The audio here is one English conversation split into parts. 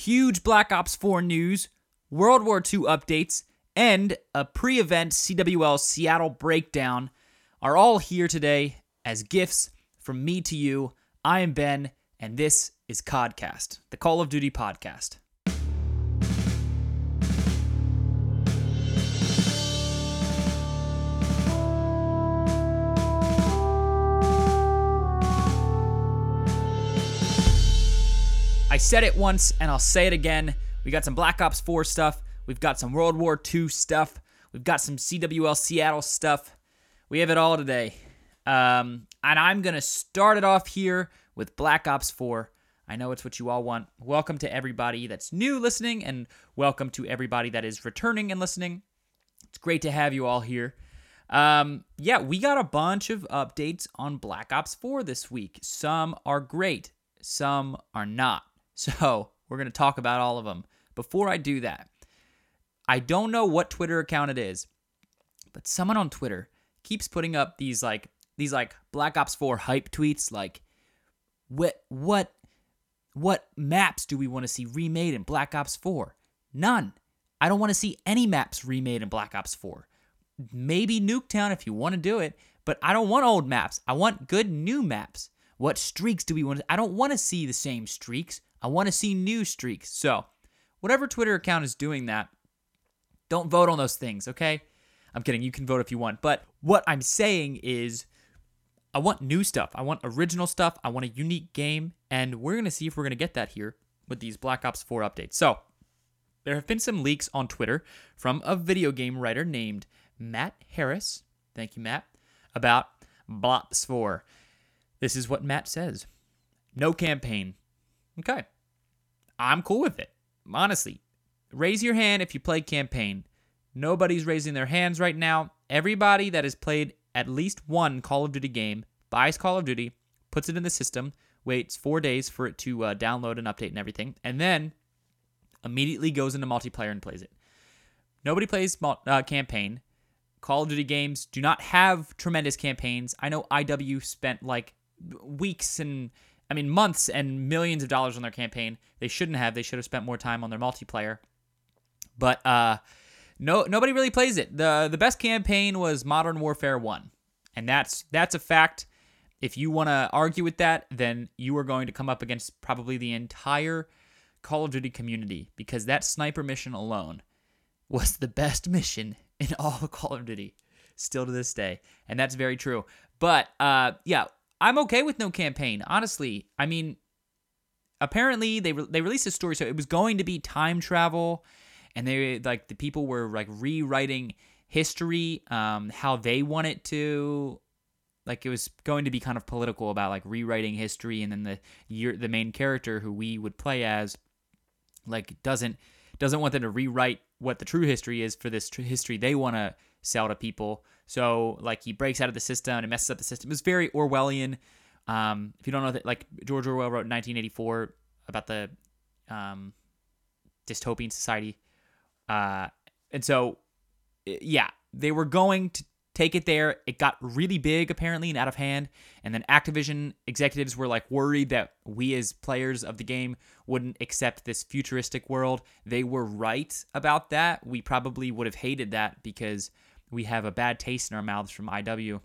huge Black Ops 4 news, World War II updates, and a pre event CWL Seattle breakdown are all here today as gifts from me to you. I am Ben, and this is Codcast, the Call of Duty podcast. Said it once and I'll say it again. We got some Black Ops 4 stuff. We've got some World War II stuff. We've got some CWL Seattle stuff. We have it all today. Um, and I'm going to start it off here with Black Ops 4. I know it's what you all want. Welcome to everybody that's new listening, and welcome to everybody that is returning and listening. It's great to have you all here. Um, yeah, we got a bunch of updates on Black Ops 4 this week. Some are great, some are not. So we're going to talk about all of them. Before I do that, I don't know what Twitter account it is, but someone on Twitter keeps putting up these like these like Black Ops 4 hype tweets like what what what maps do we want to see remade in Black Ops 4? None. I don't want to see any maps remade in Black Ops 4. Maybe Nuketown if you want to do it, but I don't want old maps. I want good new maps. What streaks do we want to I don't want to see the same streaks. I want to see new streaks. So, whatever Twitter account is doing that, don't vote on those things, okay? I'm kidding. You can vote if you want. But what I'm saying is, I want new stuff. I want original stuff. I want a unique game. And we're going to see if we're going to get that here with these Black Ops 4 updates. So, there have been some leaks on Twitter from a video game writer named Matt Harris. Thank you, Matt. About Black Ops 4. This is what Matt says No campaign. Okay. I'm cool with it. Honestly, raise your hand if you play campaign. Nobody's raising their hands right now. Everybody that has played at least one Call of Duty game buys Call of Duty, puts it in the system, waits four days for it to uh, download and update and everything, and then immediately goes into multiplayer and plays it. Nobody plays uh, campaign. Call of Duty games do not have tremendous campaigns. I know IW spent like weeks and I mean months and millions of dollars on their campaign. They shouldn't have. They should have spent more time on their multiplayer. But uh no nobody really plays it. The the best campaign was Modern Warfare 1. And that's that's a fact. If you want to argue with that, then you are going to come up against probably the entire Call of Duty community because that sniper mission alone was the best mission in all of Call of Duty still to this day. And that's very true. But uh yeah, I'm okay with no campaign. Honestly, I mean, apparently they re- they released a story, so it was going to be time travel, and they like the people were like rewriting history, um, how they want it to. Like it was going to be kind of political about like rewriting history, and then the year the main character who we would play as, like doesn't doesn't want them to rewrite what the true history is for this history they want to sell to people. So like he breaks out of the system and messes up the system. It's very Orwellian. Um, if you don't know that, like George Orwell wrote in 1984 about the um, dystopian society, uh, and so yeah, they were going to take it there. It got really big apparently and out of hand, and then Activision executives were like worried that we as players of the game wouldn't accept this futuristic world. They were right about that. We probably would have hated that because we have a bad taste in our mouths from IW.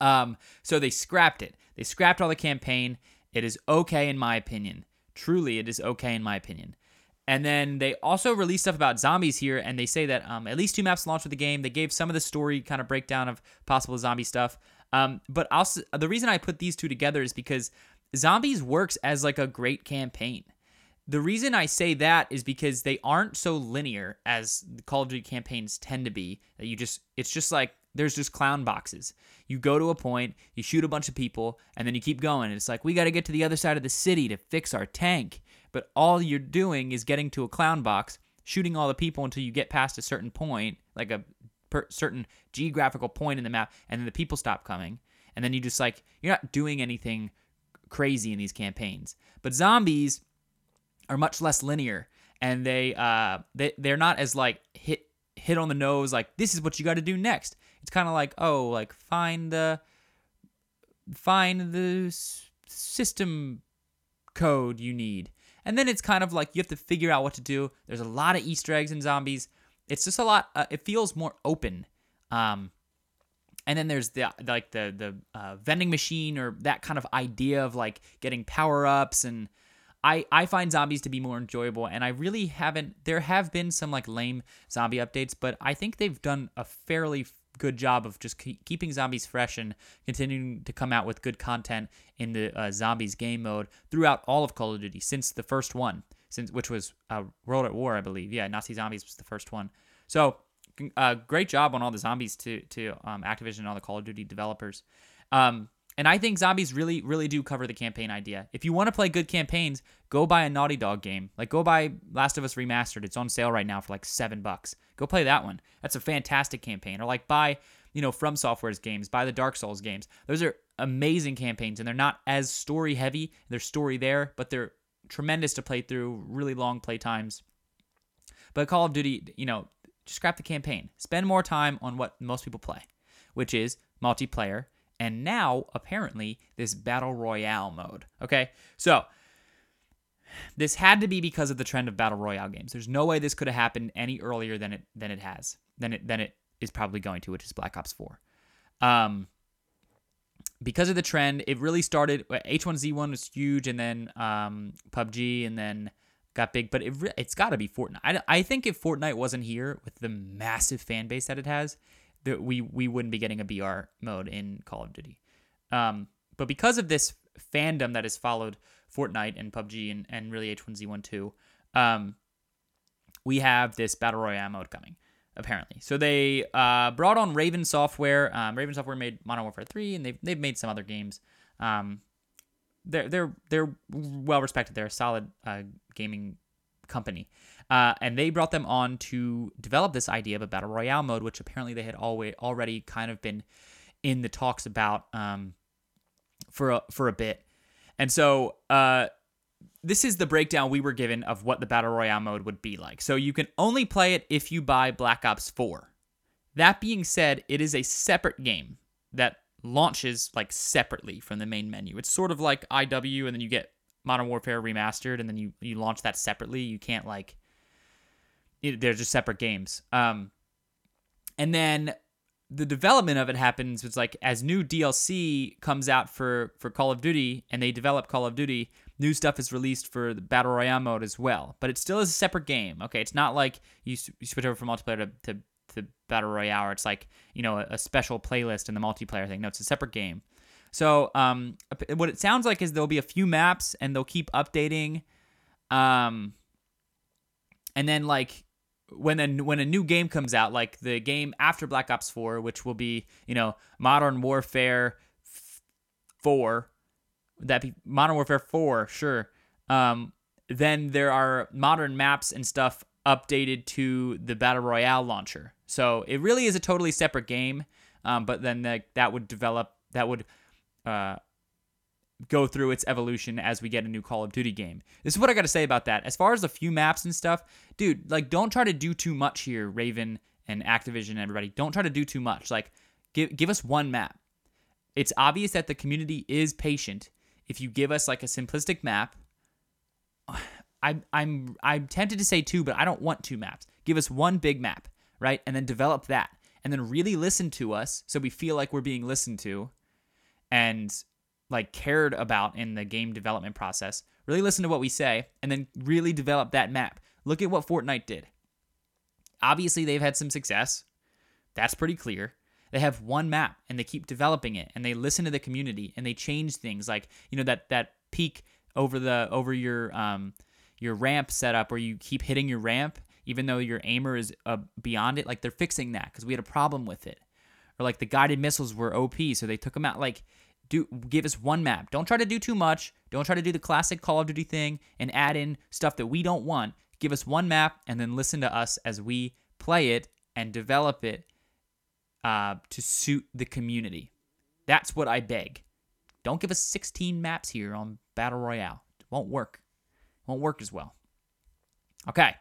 Um, so they scrapped it. They scrapped all the campaign. It is okay in my opinion. Truly, it is okay in my opinion. And then they also released stuff about zombies here, and they say that um, at least two maps launched with the game. They gave some of the story kind of breakdown of possible zombie stuff. Um, but also, the reason I put these two together is because zombies works as like a great campaign. The reason I say that is because they aren't so linear as the Call of Duty campaigns tend to be. That you just it's just like there's just clown boxes. You go to a point, you shoot a bunch of people, and then you keep going. It's like we got to get to the other side of the city to fix our tank. But all you're doing is getting to a clown box, shooting all the people until you get past a certain point, like a per- certain geographical point in the map, and then the people stop coming. And then you just like you're not doing anything crazy in these campaigns. But zombies are much less linear and they uh they they're not as like hit hit on the nose like this is what you got to do next. It's kind of like oh like find the find the system code you need And then it's kind of like you have to figure out what to do. There's a lot of Easter eggs in zombies. It's just a lot. Uh, it feels more open. Um, and then there's the like the the uh, vending machine or that kind of idea of like getting power ups and I I find zombies to be more enjoyable and I really haven't there have been some like lame zombie updates but I think they've done a fairly good job of just keep, keeping zombies fresh and continuing to come out with good content in the uh, zombies game mode throughout all of Call of Duty since the first one since which was uh, World at War I believe yeah Nazi zombies was the first one so uh, great job on all the zombies to to um, Activision and all the Call of Duty developers. Um, and I think zombies really, really do cover the campaign idea. If you want to play good campaigns, go buy a Naughty Dog game. Like go buy Last of Us Remastered. It's on sale right now for like seven bucks. Go play that one. That's a fantastic campaign. Or like buy, you know, From Software's games, buy the Dark Souls games. Those are amazing campaigns, and they're not as story heavy. There's story there, but they're tremendous to play through. Really long play times. But Call of Duty, you know, just scrap the campaign. Spend more time on what most people play, which is multiplayer. And now, apparently, this battle royale mode. Okay, so this had to be because of the trend of battle royale games. There's no way this could have happened any earlier than it than it has than it than it is probably going to, which is Black Ops 4. Um, because of the trend, it really started. H1Z1 was huge, and then um, PUBG, and then got big, but it it's got to be Fortnite. I, I think if Fortnite wasn't here with the massive fan base that it has, that we we wouldn't be getting a BR mode in Call of Duty. Um, but because of this fandom that has followed Fortnite and PUBG and, and really H1Z1 too, um, we have this battle royale mode coming apparently. So they uh, brought on Raven Software. Um, Raven Software made Modern Warfare 3, and they've they've made some other games. Um, they're they're they're well respected. They're a solid uh, gaming company, uh, and they brought them on to develop this idea of a battle royale mode, which apparently they had already kind of been in the talks about um, for a, for a bit. And so uh, this is the breakdown we were given of what the battle royale mode would be like. So you can only play it if you buy Black Ops 4. That being said, it is a separate game that launches like separately from the main menu. It's sort of like IW, and then you get Modern Warfare Remastered, and then you you launch that separately. You can't like it, they're just separate games. Um, and then the development of it happens. It's like as new DLC comes out for for Call of Duty, and they develop Call of Duty. New stuff is released for the battle royale mode as well, but it still is a separate game. Okay, it's not like you, you switch over from multiplayer to, to the battle royale. It's like you know a, a, special playlist in the multiplayer thing. No, it's a separate game. So um, what it sounds like is there'll be a few maps and they'll keep updating. Um, and then like when a when a new game comes out, like the game after Black Ops 4, which will be you know Modern Warfare 4, that be Modern Warfare 4, sure. Um, then there are modern maps and stuff updated to the battle royale launcher. So it really is a totally separate game. Um, but then the, that would develop, that would uh, go through its evolution as we get a new Call of Duty game. This is what I got to say about that. As far as a few maps and stuff, dude, like don't try to do too much here, Raven and Activision and everybody. Don't try to do too much. Like give give us one map. It's obvious that the community is patient. If you give us like a simplistic map, I, I'm I'm tempted to say two, but I don't want two maps. Give us one big map, right? And then develop that. And then really listen to us so we feel like we're being listened to and like cared about in the game development process. Really listen to what we say and then really develop that map. Look at what Fortnite did. Obviously, they've had some success. That's pretty clear. They have one map and they keep developing it and they listen to the community and they change things like, you know, that that peak over the over your um your ramp setup where you keep hitting your ramp even though your aimer is uh, beyond it. Like they're fixing that because we had a problem with it. Or like the guided missiles were OP, so they took them out. Like, do give us one map. Don't try to do too much. Don't try to do the classic Call of Duty thing and add in stuff that we don't want. Give us one map and then listen to us as we play it and develop it uh, to suit the community. That's what I beg. Don't give us 16 maps here on Battle Royale. It won't work It won't work as well. Okay.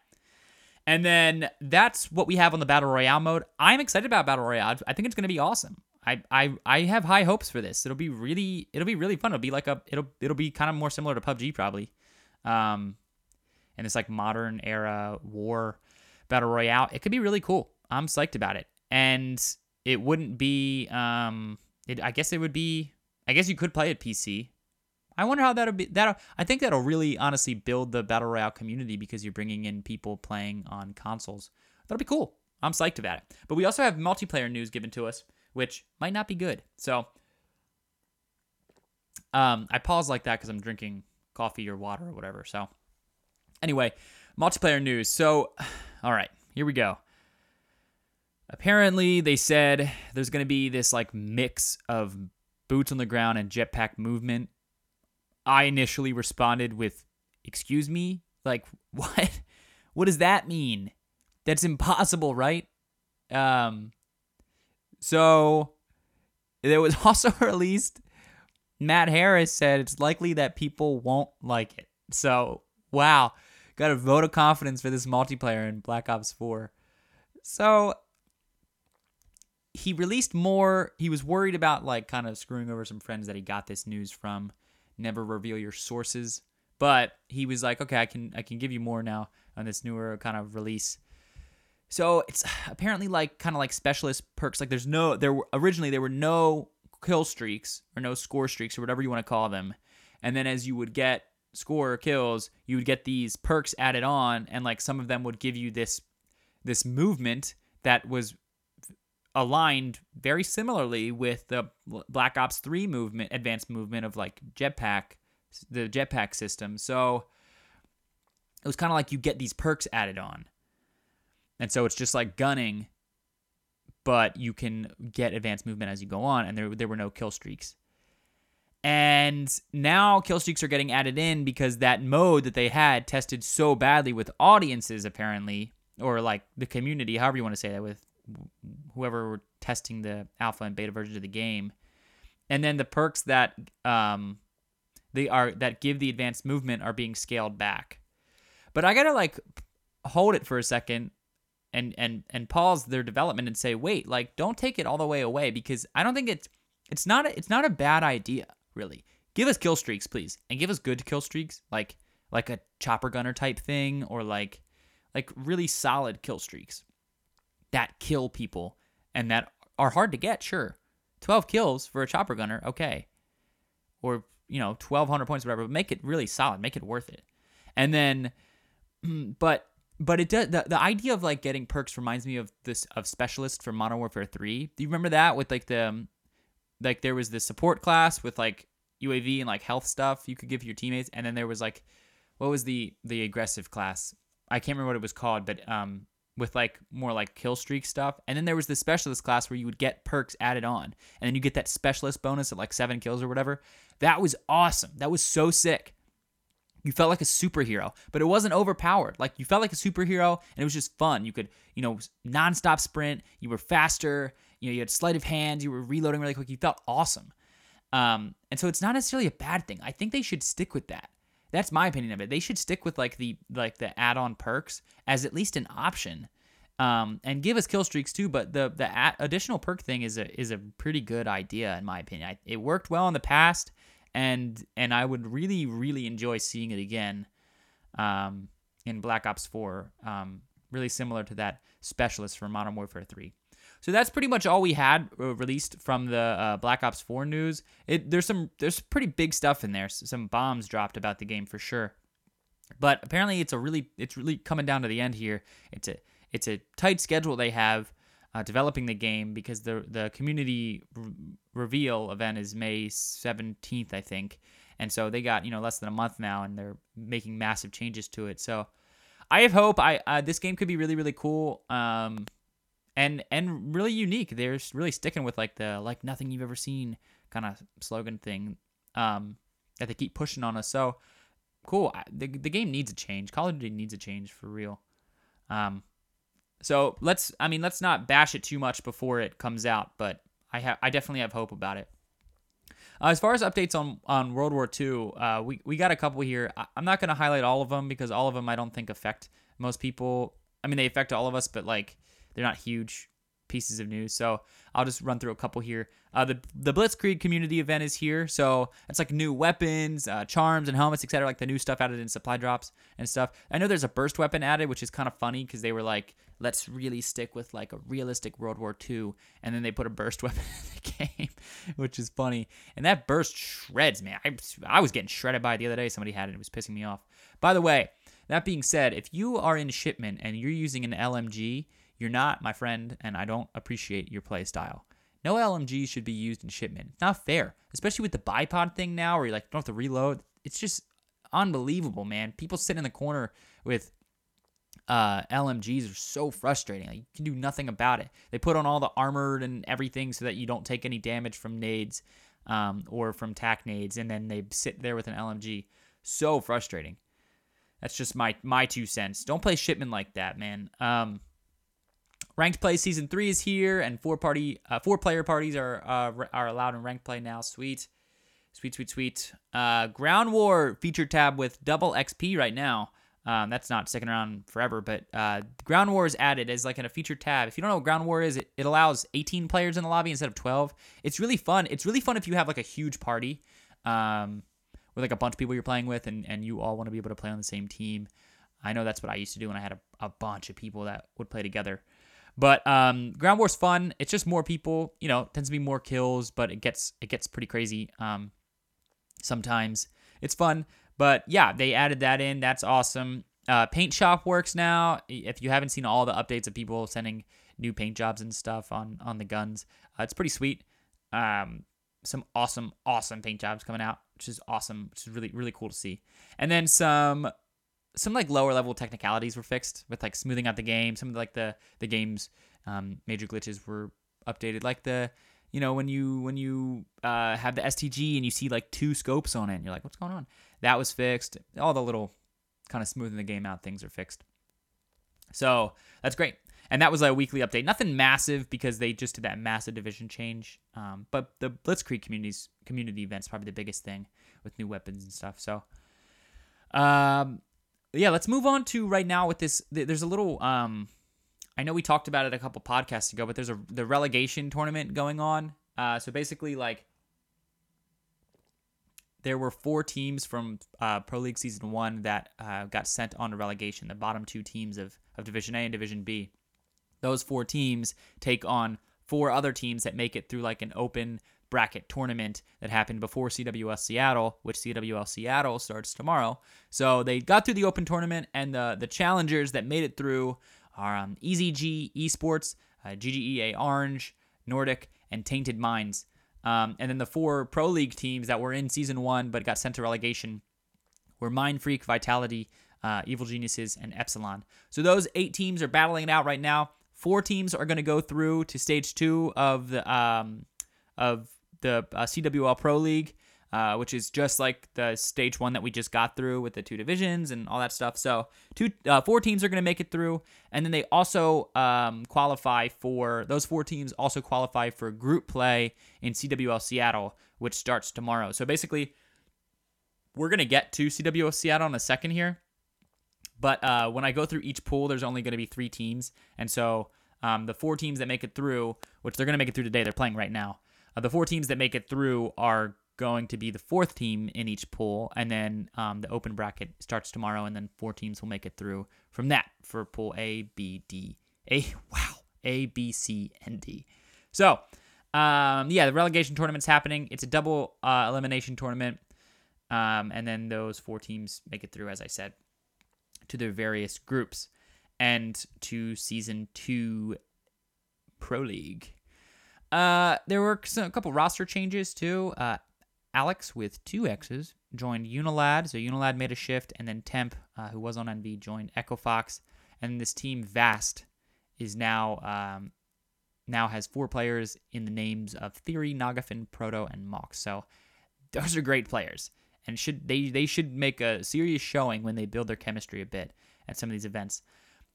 And then that's what we have on the Battle Royale mode. I'm excited about Battle Royale. I think it's going to be awesome. I, I I have high hopes for this. It'll be really it'll be really fun. It'll be like a it'll it'll be kind of more similar to PUBG probably. Um and this like modern era war battle royale. It could be really cool. I'm psyched about it, and it wouldn't be. Um, it I guess it would be. I guess you could play it PC. I wonder how that'll be. That I think that'll really honestly build the battle royale community because you're bringing in people playing on consoles. That'll be cool. I'm psyched about it. But we also have multiplayer news given to us, which might not be good. So um, I pause like that because I'm drinking coffee or water or whatever. So anyway, multiplayer news. So, all right, here we go. Apparently, they said there's going to be this like mix of boots on the ground and jetpack movement. I initially responded with, "Excuse me, like what? What does that mean? That's impossible, right?" Um. So there was also released. Matt Harris said it's likely that people won't like it. So wow, got a vote of confidence for this multiplayer in Black Ops 4. So he released more. He was worried about like kind of screwing over some friends that he got this news from. Never reveal your sources, but he was like, okay, I can I can give you more now on this newer kind of release. So it's apparently like kind of like specialist perks. Like there's no there were originally there were no kill streaks or no score streaks or whatever you want to call them, and then as you would get score kills, you would get these perks added on, and like some of them would give you this this movement that was aligned very similarly with the Black Ops 3 movement, advanced movement of like jetpack, the jetpack system. So it was kind of like you get these perks added on. And so it's just like gunning, but you can get advanced movement as you go on, and there, there were no kill streaks. And now kill streaks are getting added in because that mode that they had tested so badly with audiences, apparently, or like the community, however you want to say that, with whoever were testing the alpha and beta versions of the game. And then the perks that um, they are that give the advanced movement are being scaled back. But I gotta like hold it for a second and and and pause their development and say, wait, like don't take it all the way away because I don't think it's it's not a, it's not a bad idea really. Give us kill streaks, please, and give us good kill streaks, like like a chopper gunner type thing, or like like really solid kill streaks that kill people and that are hard to get. Sure, twelve kills for a chopper gunner, okay, or you know twelve hundred points, whatever. But make it really solid, make it worth it, and then, but but it does the, the idea of like getting perks reminds me of this of specialist for Modern Warfare 3. Do you remember that with like the um, like there was the support class with like UAV and like health stuff you could give your teammates, and then there was like what was the the aggressive class? I can't remember what it was called, but um with like more like kill streak stuff. And then there was the specialist class where you would get perks added on, and then you get that specialist bonus at like seven kills or whatever. That was awesome. That was so sick. You felt like a superhero, but it wasn't overpowered. Like you felt like a superhero, and it was just fun. You could, you know, nonstop sprint. You were faster. You know, you had sleight of hand. You were reloading really quick. You felt awesome. Um, and so it's not necessarily a bad thing. I think they should stick with that. That's my opinion of it. They should stick with like the like the add-on perks as at least an option, um, and give us kill streaks too. But the the additional perk thing is a is a pretty good idea in my opinion. I, it worked well in the past and and I would really really enjoy seeing it again um, in Black Ops 4. Um, really similar to that specialist from Modern Warfare 3. So that's pretty much all we had uh, released from the uh, Black Ops 4 news. It, there's some there's pretty big stuff in there. Some bombs dropped about the game for sure. But apparently it's a really it's really coming down to the end here. It's a it's a tight schedule they have uh, developing the game because the the community r- reveal event is May 17th, I think. And so they got, you know, less than a month now and they're making massive changes to it. So I have hope I uh, this game could be really really cool. Um and and really unique. They're really sticking with like the like nothing you've ever seen kind of slogan thing um that they keep pushing on us. So cool. The the game needs a change. Call of Duty needs a change for real. Um so let's, I mean, let's not bash it too much before it comes out, but I have, I definitely have hope about it. Uh, as far as updates on, on World War II, uh, we, we got a couple here. I, I'm not going to highlight all of them because all of them I don't think affect most people. I mean, they affect all of us, but like they're not huge pieces of news. So I'll just run through a couple here. Uh, the the Blitzkrieg community event is here, so it's like new weapons, uh, charms, and helmets, etc. Like the new stuff added in supply drops and stuff. I know there's a burst weapon added, which is kind of funny because they were like, let's really stick with like a realistic World War II, and then they put a burst weapon in the game, which is funny. And that burst shreds, man. I I was getting shredded by it the other day. Somebody had it; it was pissing me off. By the way, that being said, if you are in shipment and you're using an LMG, you're not my friend, and I don't appreciate your play style. No LMG should be used in shipment. It's not fair, especially with the bipod thing now, where you like don't have to reload. It's just unbelievable, man. People sit in the corner with uh, LMGs are so frustrating. Like, you can do nothing about it. They put on all the armored and everything so that you don't take any damage from nades um, or from tac nades, and then they sit there with an LMG. So frustrating. That's just my my two cents. Don't play shipment like that, man. Um, Ranked play season three is here, and four party, uh, four player parties are uh, are allowed in ranked play now. Sweet, sweet, sweet, sweet. Uh, Ground War feature tab with double XP right now. Um, that's not sticking around forever, but uh, Ground War is added as like in a feature tab. If you don't know what Ground War is, it, it allows 18 players in the lobby instead of 12. It's really fun. It's really fun if you have like a huge party um, with like a bunch of people you're playing with, and and you all want to be able to play on the same team. I know that's what I used to do when I had a, a bunch of people that would play together. But um, Ground War's fun. It's just more people. You know, tends to be more kills, but it gets it gets pretty crazy. Um, sometimes it's fun. But yeah, they added that in. That's awesome. Uh, paint shop works now. If you haven't seen all the updates of people sending new paint jobs and stuff on on the guns, uh, it's pretty sweet. Um, some awesome, awesome paint jobs coming out, which is awesome, which is really, really cool to see. And then some some like lower level technicalities were fixed with like smoothing out the game. Some of the, like the the game's um, major glitches were updated, like the you know when you when you uh, have the STG and you see like two scopes on it, and you're like, what's going on? That was fixed. All the little kind of smoothing the game out things are fixed. So that's great. And that was a weekly update. Nothing massive because they just did that massive division change. Um, but the Blitzkrieg communities community events probably the biggest thing with new weapons and stuff. So um, yeah, let's move on to right now with this. There's a little. Um, I know we talked about it a couple podcasts ago, but there's a the relegation tournament going on. Uh, so basically, like there were four teams from uh, Pro League Season One that uh, got sent on to relegation. The bottom two teams of of Division A and Division B. Those four teams take on four other teams that make it through like an open bracket tournament that happened before CWL Seattle, which CWL Seattle starts tomorrow. So they got through the open tournament, and the the challengers that made it through are um, EZG Esports, uh, GGEA Orange, Nordic, and Tainted Minds. Um, and then the four Pro League teams that were in Season 1 but got sent to relegation were Mind Freak, Vitality, uh, Evil Geniuses, and Epsilon. So those eight teams are battling it out right now. Four teams are going to go through to stage two of the um, of the uh, CWL Pro League, uh, which is just like the stage one that we just got through with the two divisions and all that stuff. So two, uh, four teams are going to make it through, and then they also um, qualify for those four teams also qualify for group play in CWL Seattle, which starts tomorrow. So basically, we're going to get to CWL Seattle in a second here. But uh, when I go through each pool, there's only going to be three teams, and so um, the four teams that make it through, which they're going to make it through today, they're playing right now. Uh, the four teams that make it through are going to be the fourth team in each pool, and then um, the open bracket starts tomorrow, and then four teams will make it through from that for pool A, B, D, A. Wow, A, B, C, and D. So, um, yeah, the relegation tournament's happening. It's a double uh, elimination tournament, um, and then those four teams make it through, as I said, to their various groups and to season two Pro League. Uh, there were some, a couple roster changes too. Uh, Alex with two X's joined Unilad, so Unilad made a shift, and then Temp, uh, who was on NV, joined Echo Fox, and this team Vast is now um, now has four players in the names of Theory, Nagafen, Proto, and Mox. So those are great players, and should they they should make a serious showing when they build their chemistry a bit at some of these events.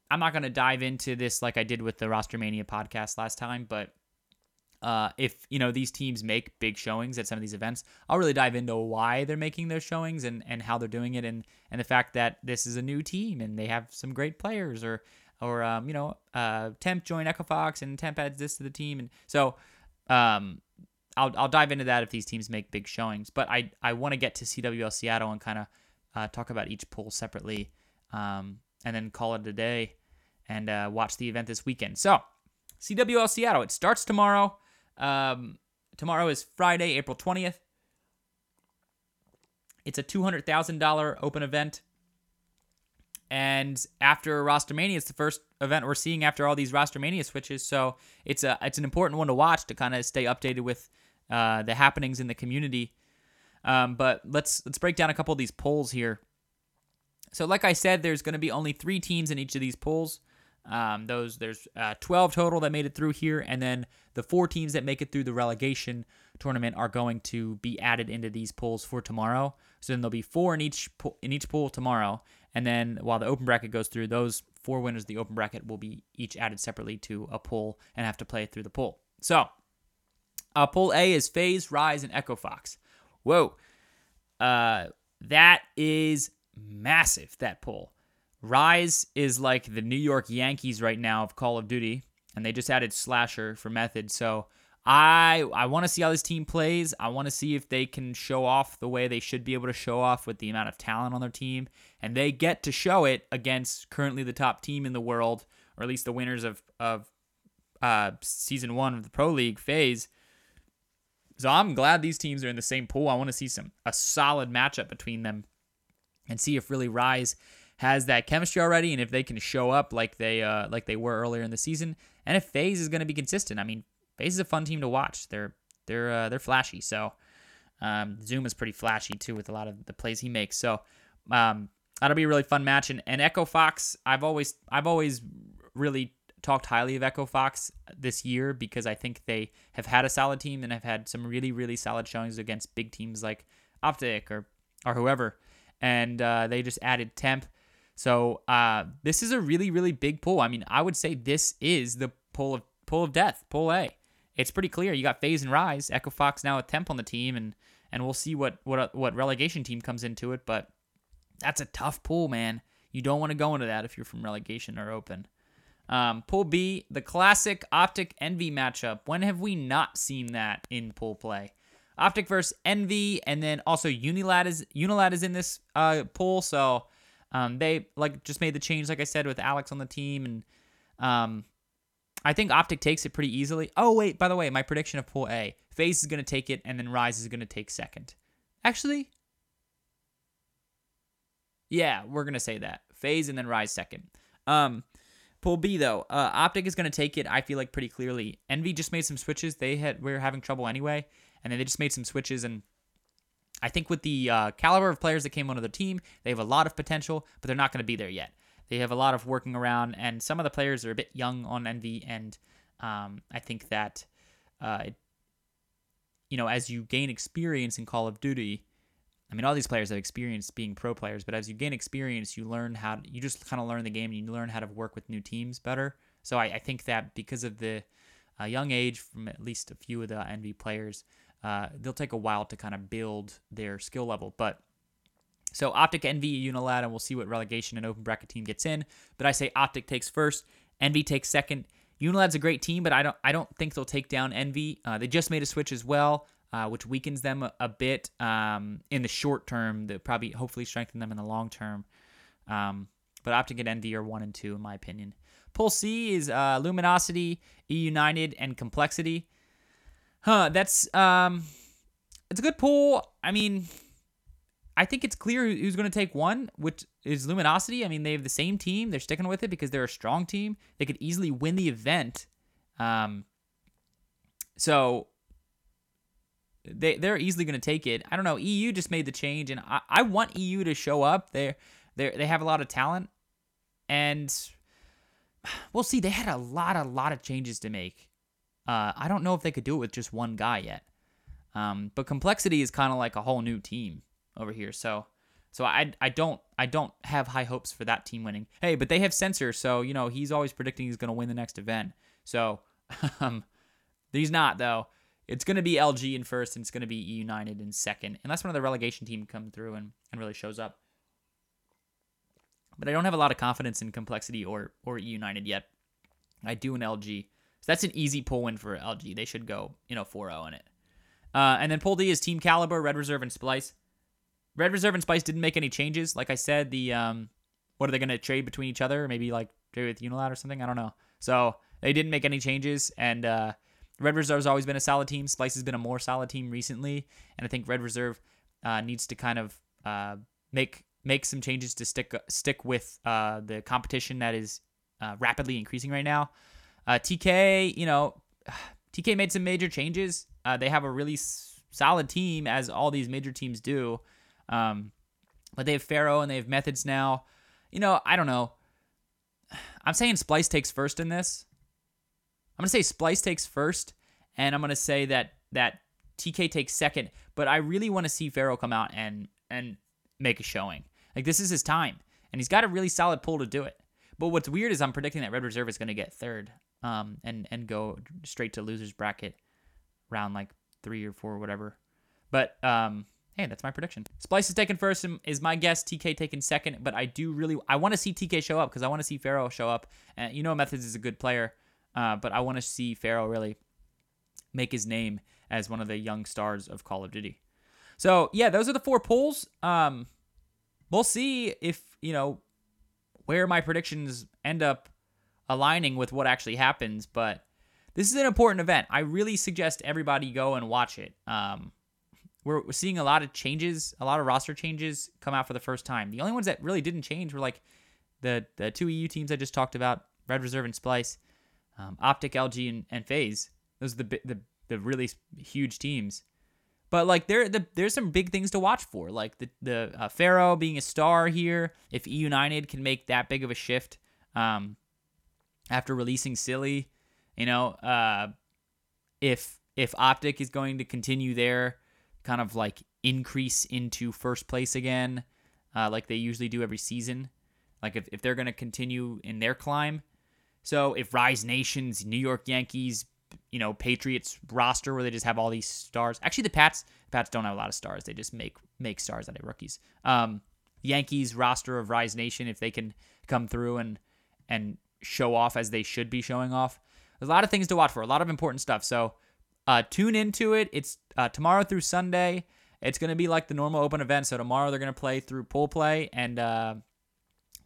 I'm not going to dive into this like I did with the Roster Mania podcast last time, but uh, if you know these teams make big showings at some of these events, I'll really dive into why they're making those showings and, and how they're doing it, and and the fact that this is a new team and they have some great players, or or um, you know, uh, Temp joined Echo Fox and Temp adds this to the team, and so um, I'll I'll dive into that if these teams make big showings. But I I want to get to CWL Seattle and kind of uh, talk about each pool separately, um, and then call it a day and uh, watch the event this weekend. So CWL Seattle, it starts tomorrow. Um, tomorrow is Friday, April twentieth. It's a two hundred thousand dollar open event. And after Rostermania, it's the first event we're seeing after all these Rostermania switches. So it's a it's an important one to watch to kind of stay updated with uh, the happenings in the community. Um, but let's let's break down a couple of these polls here. So, like I said, there's going to be only three teams in each of these polls. Um, those there's uh, 12 total that made it through here, and then the four teams that make it through the relegation tournament are going to be added into these pools for tomorrow. So then there'll be four in each pool, in each pool tomorrow, and then while the open bracket goes through, those four winners of the open bracket will be each added separately to a pool and have to play through the pool. So uh, pool A is FaZe, Rise, and Echo Fox. Whoa. Uh, that is massive, that pool. Rise is like the New York Yankees right now of Call of Duty, and they just added Slasher for Method. So I I want to see how this team plays. I want to see if they can show off the way they should be able to show off with the amount of talent on their team, and they get to show it against currently the top team in the world, or at least the winners of of uh, season one of the Pro League phase. So I'm glad these teams are in the same pool. I want to see some a solid matchup between them and see if really Rise has that chemistry already and if they can show up like they uh, like they were earlier in the season and if FaZe is going to be consistent. I mean, FaZe is a fun team to watch. They're they're uh, they're flashy. So um, Zoom is pretty flashy too with a lot of the plays he makes. So um, that'll be a really fun match. And, and Echo Fox, I've always I've always really talked highly of Echo Fox this year because I think they have had a solid team and have had some really, really solid showings against big teams like Optic or or whoever. And uh, they just added Temp. So uh, this is a really, really big pull. I mean, I would say this is the pull of pull of death, pull A. It's pretty clear. You got FaZe and Rise, Echo Fox now with Temp on the team, and and we'll see what what what relegation team comes into it. But that's a tough pull, man. You don't want to go into that if you're from relegation or open. Um, pool B, the classic Optic Envy matchup. When have we not seen that in pool play? Optic versus Envy, and then also Unilad is Unilad is in this uh, pool, so um, they like just made the change, like I said, with Alex on the team, and um, I think Optic takes it pretty easily. Oh wait, by the way, my prediction of Pool A: FaZe is going to take it, and then Rise is going to take second. Actually, yeah, we're gonna say that FaZe and then Rise second. Um, Pool B though, uh, Optic is going to take it. I feel like pretty clearly. Envy just made some switches. They had we were having trouble anyway, and then they just made some switches. And I think with the uh, caliber of players that came onto the team, they have a lot of potential, but they're not going to be there yet. They have a lot of working around, and some of the players are a bit young on Envy, and um, I think that, uh, you know, as you gain experience in Call of Duty, I mean, all these players have experience being pro players, but as you gain experience, you learn how to, you just kind of learn the game and you learn how to work with new teams better. So I, I think that because of the uh, young age from at least a few of the Envy players, uh, they'll take a while to kind of build their skill level. But so Optic, Envy, Unilad, and we'll see what relegation and open bracket team gets in. But I say Optic takes first, Envy takes second. Unilad's a great team, but I don't I don't think they'll take down Envy. Uh, they just made a switch as well uh, which weakens them a, a bit um, in the short term. That probably hopefully strengthen them in the long term. Um, but Optic and Envy are one and two in my opinion. Pool C is uh, Luminosity, E United, and Complexity. Huh? That's um, it's a good pool. I mean, I think it's clear who's going to take one, which is Luminosity. I mean, they have the same team. They're sticking with it because they're a strong team. They could easily win the event. Um, so they they're easily going to take it. I don't know. EU just made the change, and I, I want EU to show up. They they they have a lot of talent, and we'll see. They had a lot a lot of changes to make. Uh, I don't know if they could do it with just one guy yet. Um, but complexity is kind of like a whole new team over here. So so I I don't I don't have high hopes for that team winning. Hey, but they have Censor, so you know he's always predicting he's going to win the next event. So um, he's not though it's going to be LG in first, and it's going to be United in second, unless one of the relegation team come through and, and really shows up. but I don't have a lot of confidence in Complexity or or United yet. I do in LG. So that's an easy pull win for LG. They should go, you know, 4-0 in it. Uh, and then Pool D is Team Kaliber, Red Reserve, and Splice. Red Reserve and Splice didn't make any changes. Like I said, the um, what are they going to trade between each other? Maybe like trade with Unilad or something. I don't know. So they didn't make any changes, and uh, Red Reserve has always been a solid team. Splice has been a more solid team recently, and I think Red Reserve uh, needs to kind of uh, make make some changes to stick stick with uh, the competition that is uh, rapidly increasing right now. Uh, TK, you know, TK made some major changes. Uh, they have a really s- solid team, as all these major teams do. Um, but they have Pharaoh and they have Methodz now. You know, I don't know. I'm saying Splice takes first in this. I'm gonna say Splice takes first, and I'm gonna say that that TK takes second. But I really want to see Pharaoh come out and and make a showing. Like this is his time, and he's got a really solid pull to do it. But what's weird is I'm predicting that Red Reserve is gonna get third, um, and and go straight to losers bracket, round like three or four or whatever. But um, hey, that's my prediction. Splice is taken first, is my guess. TK taken second, but I do really I want to see TK show up because I want to see Pharaoh show up. And you know, Methodz is a good player, uh, but I want to see Pharaoh really make his name as one of the young stars of Call of Duty. So yeah, those are the four polls. Um, we'll see if you know where my predictions end up aligning with what actually happens, but this is an important event. I really suggest everybody go and watch it. Um, we're, seeing a lot of changes, a lot of roster changes come out for the first time. The only ones that really didn't change were like the the two EU teams I just talked about, Red Reserve and Splice, um, Optic, LG, and, and FaZe. Those are the the the really huge teams. But like there, the, there's some big things to watch for, like the the uh, Pharaoh being a star here. If E United can make that big of a shift um, after releasing Silly, you know, uh, if if Optic is going to continue their kind of like increase into first place again, uh, like they usually do every season, like if if they're going to continue in their climb. So if Rise Nations, New York Yankees, you know, Patriots roster where they just have all these stars. Actually, the Pats Pats don't have a lot of stars. They just make make stars out of rookies. Um, Yankees roster of Rise Nation, if they can come through and and show off as they should be showing off. There's a lot of things to watch for, a lot of important stuff. So uh, tune into it. It's uh, tomorrow through Sunday. It's going to be like the normal open event. So tomorrow they're going to play through pool play and uh,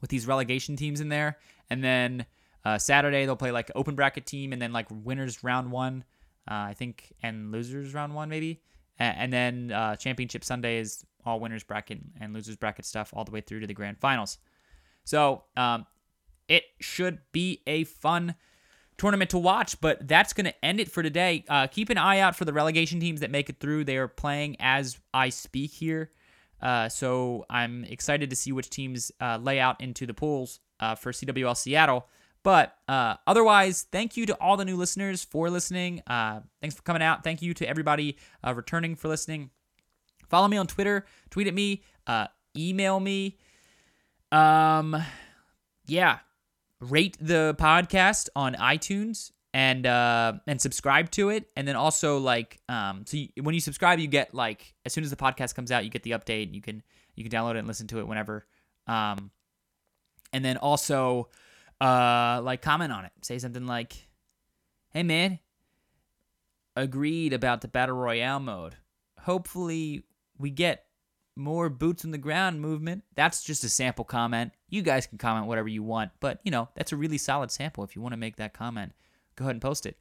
with these relegation teams in there, and then uh, Saturday they'll play like open bracket team, and then like winners round one, uh, I think, and losers round one maybe, and, and then uh, championship Sunday is all winners bracket and losers bracket stuff all the way through to the grand finals. So um, it should be a fun tournament to watch, but that's going to end it for today. Uh, keep an eye out for the relegation teams that make it through. They are playing as I speak here. Uh, so I'm excited to see which teams uh, lay out into the pools uh, for CWL Seattle. But uh, otherwise, thank you to all the new listeners for listening. Uh, thanks for coming out. Thank you to everybody returning for listening. Follow me on Twitter, tweet at me, email me. Um, yeah, rate the podcast on iTunes and uh and subscribe to it. And then also like um so you, when you subscribe you get like as soon as the podcast comes out you get the update. You can you can download it and listen to it whenever. Um and then also uh like comment on it. Say something like hey man agreed about the battle royale mode. Hopefully we get more boots on the ground movement. That's just a sample comment. You guys can comment whatever you want, but you know, that's a really solid sample. If you want to make that comment, go ahead and post it.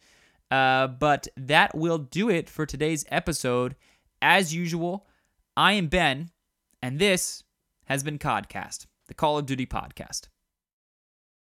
Uh, but that will do it for today's episode. As usual, I am Ben, and this has been Codcast, the Call of Duty podcast.